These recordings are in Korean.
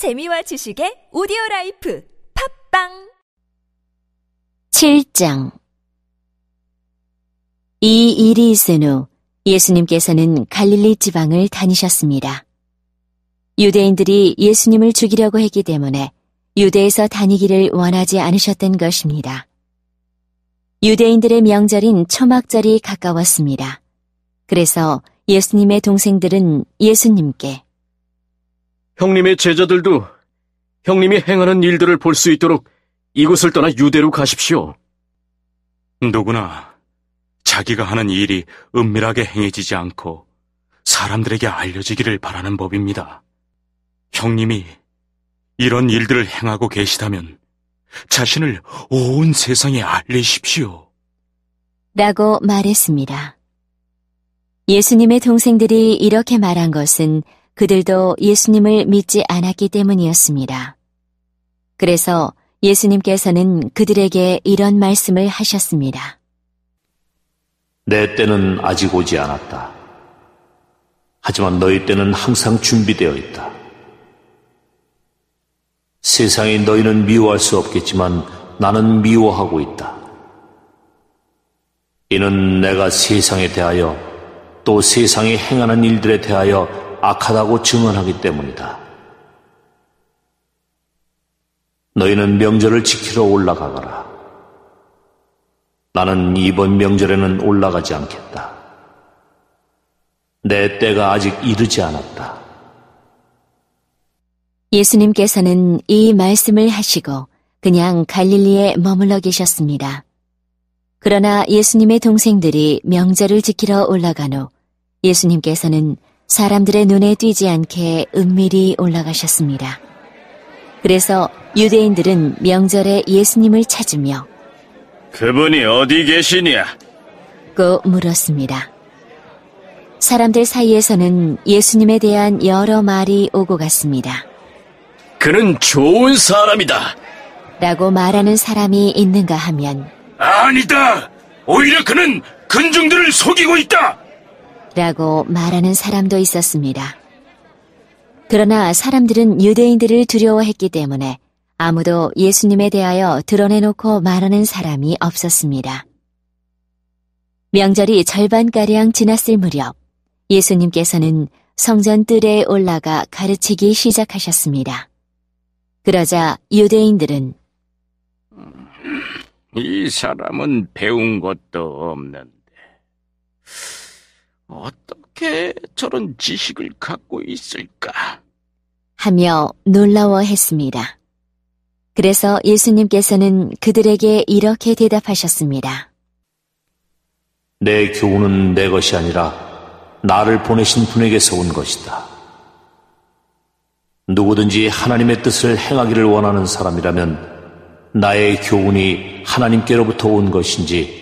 재미와 지식의 오디오 라이프 팟빵 7장 이 일이 있은 후 예수님께서는 갈릴리 지방을 다니셨습니다. 유대인들이 예수님을 죽이려고 했기 때문에 유대에서 다니기를 원하지 않으셨던 것입니다. 유대인들의 명절인 초막절이 가까웠습니다. 그래서 예수님의 동생들은 예수님께 형님의 제자들도 형님이 행하는 일들을 볼 수 있도록 이곳을 떠나 유대로 가십시오. 누구나 자기가 하는 일이 은밀하게 행해지지 않고 사람들에게 알려지기를 바라는 법입니다. 형님이 이런 일들을 행하고 계시다면 자신을 온 세상에 알리십시오. 라고 말했습니다. 예수님의 동생들이 이렇게 말한 것은 그들도 예수님을 믿지 않았기 때문이었습니다. 그래서 예수님께서는 그들에게 이런 말씀을 하셨습니다. 내 때는 아직 오지 않았다. 하지만 너희 때는 항상 준비되어 있다. 세상에 너희는 미워할 수 없겠지만 나는 미워하고 있다. 이는 내가 세상에 대하여 또 세상에 행하는 일들에 대하여 악하다고 증언하기 때문이다. 너희는 명절을 지키러 올라가거라. 나는 이번 명절에는 올라가지 않겠다. 내 때가 아직 이르지 않았다. 예수님께서는 이 말씀을 하시고 그냥 갈릴리에 머물러 계셨습니다. 그러나 예수님의 동생들이 명절을 지키러 올라간 후 예수님께서는 사람들의 눈에 띄지 않게 은밀히 올라가셨습니다. 그래서 유대인들은 명절에 예수님을 찾으며 그분이 어디 계시냐? 고 물었습니다. 사람들 사이에서는 예수님에 대한 여러 말이 오고 갔습니다. 그는 좋은 사람이다. 라고 말하는 사람이 있는가 하면 아니다! 오히려 그는 근중들을 속이고 있다! 라고 말하는 사람도 있었습니다. 그러나 사람들은 유대인들을 두려워했기 때문에 아무도 예수님에 대하여 드러내놓고 말하는 사람이 없었습니다. 명절이 절반가량 지났을 무렵 예수님께서는 성전 뜰에 올라가 가르치기 시작하셨습니다. 그러자 유대인들은 이 사람은 배운 것도 없는데 어떻게 저런 지식을 갖고 있을까? 하며 놀라워했습니다. 그래서 예수님께서는 그들에게 이렇게 대답하셨습니다. 내 교훈은 내 것이 아니라 나를 보내신 분에게서 온 것이다. 누구든지 하나님의 뜻을 행하기를 원하는 사람이라면 나의 교훈이 하나님께로부터 온 것인지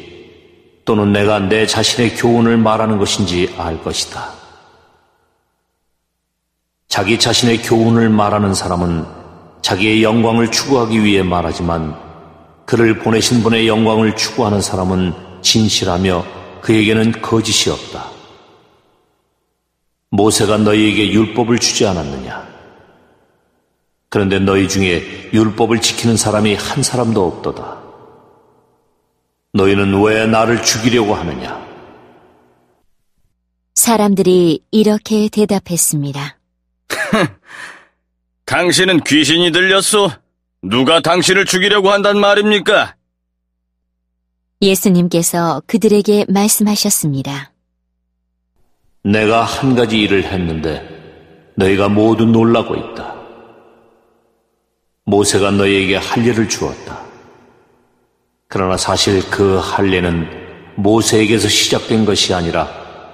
또는 내가 내 자신의 교훈을 말하는 것인지 알 것이다. 자기 자신의 교훈을 말하는 사람은 자기의 영광을 추구하기 위해 말하지만 그를 보내신 분의 영광을 추구하는 사람은 진실하며 그에게는 거짓이 없다. 모세가 너희에게 율법을 주지 않았느냐? 그런데 너희 중에 율법을 지키는 사람이 한 사람도 없도다. 너희는 왜 나를 죽이려고 하느냐? 사람들이 이렇게 대답했습니다. 당신은 귀신이 들렸소? 누가 당신을 죽이려고 한단 말입니까? 예수님께서 그들에게 말씀하셨습니다. 내가 한 가지 일을 했는데 너희가 모두 놀라고 있다. 모세가 너희에게 할 일을 주었다. 그러나 사실 그 할례는 모세에게서 시작된 것이 아니라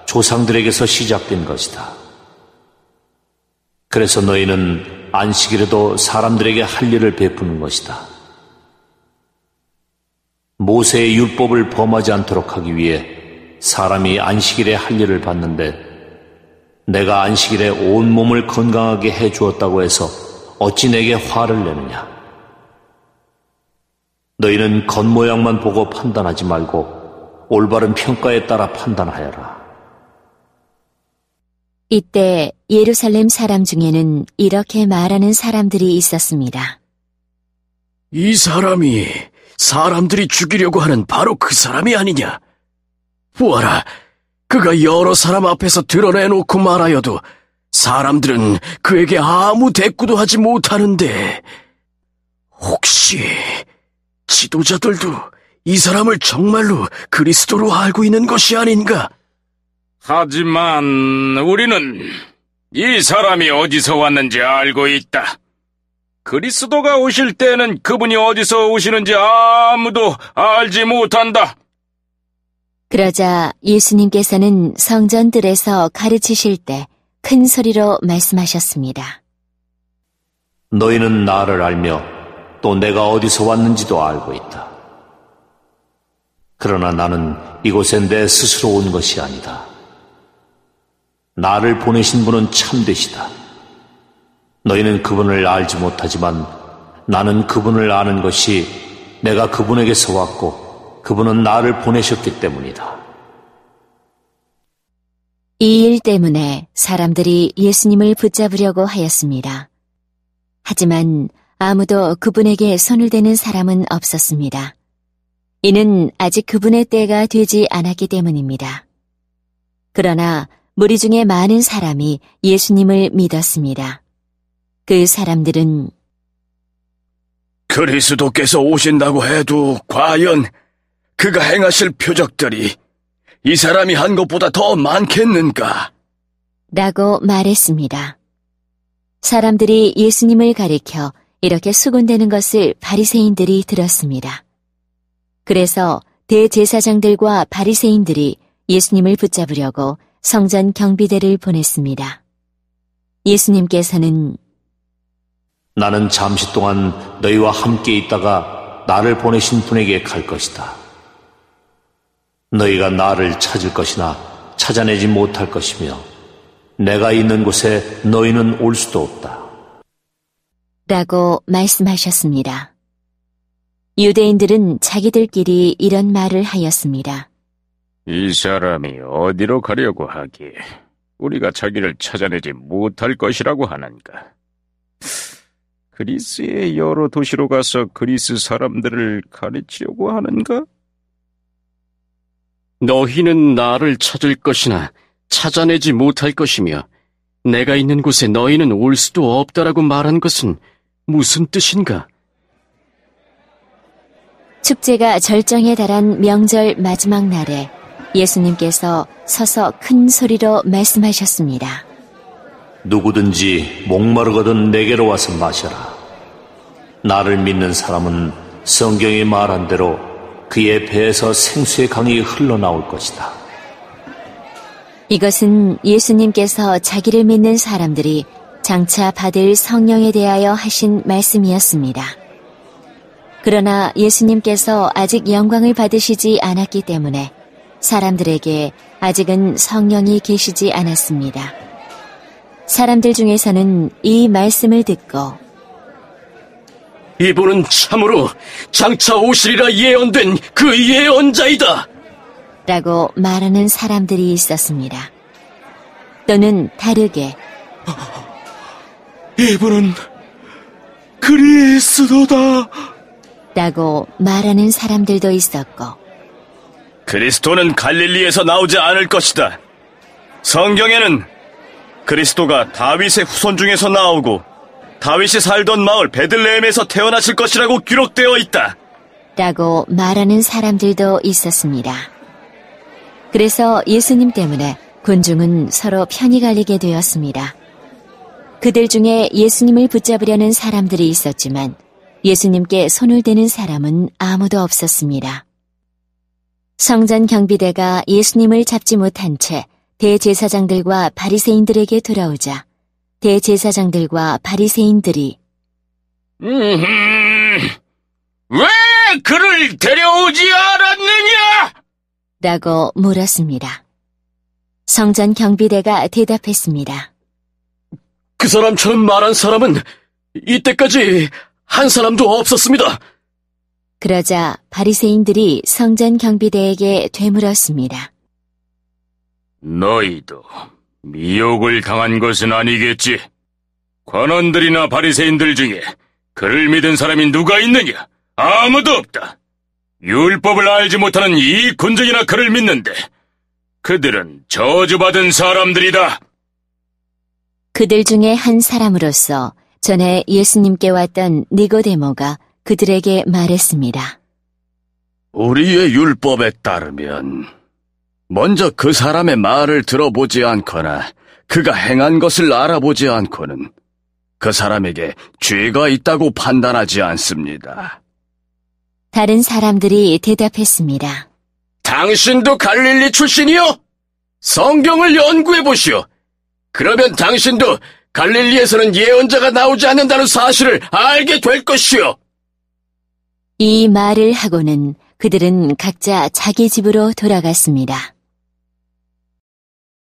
조상들에게서 시작된 것이다. 그래서 너희는 안식일에도 사람들에게 할 일을 베푸는 것이다. 모세의 율법을 범하지 않도록 하기 위해 사람이 안식일에 할 일을 받는데 내가 안식일에 온 몸을 건강하게 해 주었다고 해서 어찌 내게 화를 내느냐? 너희는 겉모양만 보고 판단하지 말고 올바른 평가에 따라 판단하여라. 이때 예루살렘 사람 중에는 이렇게 말하는 사람들이 있었습니다. 이 사람이 사람들이 죽이려고 하는 바로 그 사람이 아니냐? 보아라, 그가 여러 사람 앞에서 드러내놓고 말하여도 사람들은 그에게 아무 대꾸도 하지 못하는데, 혹시 지도자들도 이 사람을 정말로 그리스도로 알고 있는 것이 아닌가? 하지만 우리는 이 사람이 어디서 왔는지 알고 있다. 그리스도가 오실 때는 그분이 어디서 오시는지 아무도 알지 못한다. 그러자 예수님께서는 성전들에서 가르치실 때 큰 소리로 말씀하셨습니다. 너희는 나를 알며 또 내가 어디서 왔는지도 알고 있다. 그러나 나는 이곳에 내 스스로 온 것이 아니다. 나를 보내신 분은 참되시다. 너희는 그분을 알지 못하지만 나는 그분을 아는 것이 내가 그분에게서 왔고 그분은 나를 보내셨기 때문이다. 이 일 때문에 사람들이 예수님을 붙잡으려고 하였습니다. 하지만 아무도 그분에게 손을 대는 사람은 없었습니다. 이는 아직 그분의 때가 되지 않았기 때문입니다. 그러나 무리 중에 많은 사람이 예수님을 믿었습니다. 그 사람들은 그리스도께서 오신다고 해도 과연 그가 행하실 표적들이 이 사람이 한 것보다 더 많겠는가? 라고 말했습니다. 사람들이 예수님을 가리켜 이렇게 수군대는 것을 바리새인들이 들었습니다. 그래서 대제사장들과 바리새인들이 예수님을 붙잡으려고 성전 경비대를 보냈습니다. 예수님께서는 나는 잠시 동안 너희와 함께 있다가 나를 보내신 분에게 갈 것이다. 너희가 나를 찾을 것이나 찾아내지 못할 것이며 내가 있는 곳에 너희는 올 수도 없다. 라고 말씀하셨습니다. 유대인들은 자기들끼리 이런 말을 하였습니다. 이 사람이 어디로 가려고 하기에 우리가 자기를 찾아내지 못할 것이라고 하는가? 그리스의 여러 도시로 가서 그리스 사람들을 가르치려고 하는가? 너희는 나를 찾을 것이나 찾아내지 못할 것이며 내가 있는 곳에 너희는 올 수도 없다라고 말한 것은 무슨 뜻인가? 축제가 절정에 달한 명절 마지막 날에 예수님께서 서서 큰 소리로 말씀하셨습니다. 누구든지 목마르거든 내게로 와서 마셔라. 나를 믿는 사람은 성경이 말한 대로 그의 배에서 생수의 강이 흘러나올 것이다. 이것은 예수님께서 자기를 믿는 사람들이 장차 받을 성령에 대하여 하신 말씀이었습니다. 그러나 예수님께서 아직 영광을 받으시지 않았기 때문에 사람들에게 아직은 성령이 계시지 않았습니다. 사람들 중에서는 이 말씀을 듣고 이분은 참으로 장차 오시리라 예언된 그 예언자이다. 라고 말하는 사람들이 있었습니다. 또는 다르게 이분은 그리스도다. 라고 말하는 사람들도 있었고 그리스도는 갈릴리에서 나오지 않을 것이다. 성경에는 그리스도가 다윗의 후손 중에서 나오고 다윗이 살던 마을 베들레헴에서 태어나실 것이라고 기록되어 있다. 라고 말하는 사람들도 있었습니다. 그래서 예수님 때문에 군중은 서로 편히 갈리게 되었습니다. 그들 중에 예수님을 붙잡으려는 사람들이 있었지만 예수님께 손을 대는 사람은 아무도 없었습니다. 성전 경비대가 예수님을 잡지 못한 채 대제사장들과 바리새인들에게 돌아오자 대제사장들과 바리새인들이 왜 그를 데려오지 않았느냐? 라고 물었습니다. 성전 경비대가 대답했습니다. 그 사람처럼 말한 사람은 이때까지 한 사람도 없었습니다. 그러자 바리새인들이 성전 경비대에게 되물었습니다. 너희도 미혹을 당한 것은 아니겠지. 관원들이나 바리새인들 중에 그를 믿은 사람이 누가 있느냐? 아무도 없다. 율법을 알지 못하는 이 군중이나 그를 믿는데 그들은 저주받은 사람들이다. 그들 중에 한 사람으로서 전에 예수님께 왔던 니고데모가 그들에게 말했습니다. 우리의 율법에 따르면 먼저 그 사람의 말을 들어보지 않거나 그가 행한 것을 알아보지 않고는 그 사람에게 죄가 있다고 판단하지 않습니다. 다른 사람들이 대답했습니다. 당신도 갈릴리 출신이요? 성경을 연구해 보시오. 그러면 당신도 갈릴리에서는 예언자가 나오지 않는다는 사실을 알게 될 것이오. 이 말을 하고는 그들은 각자 자기 집으로 돌아갔습니다.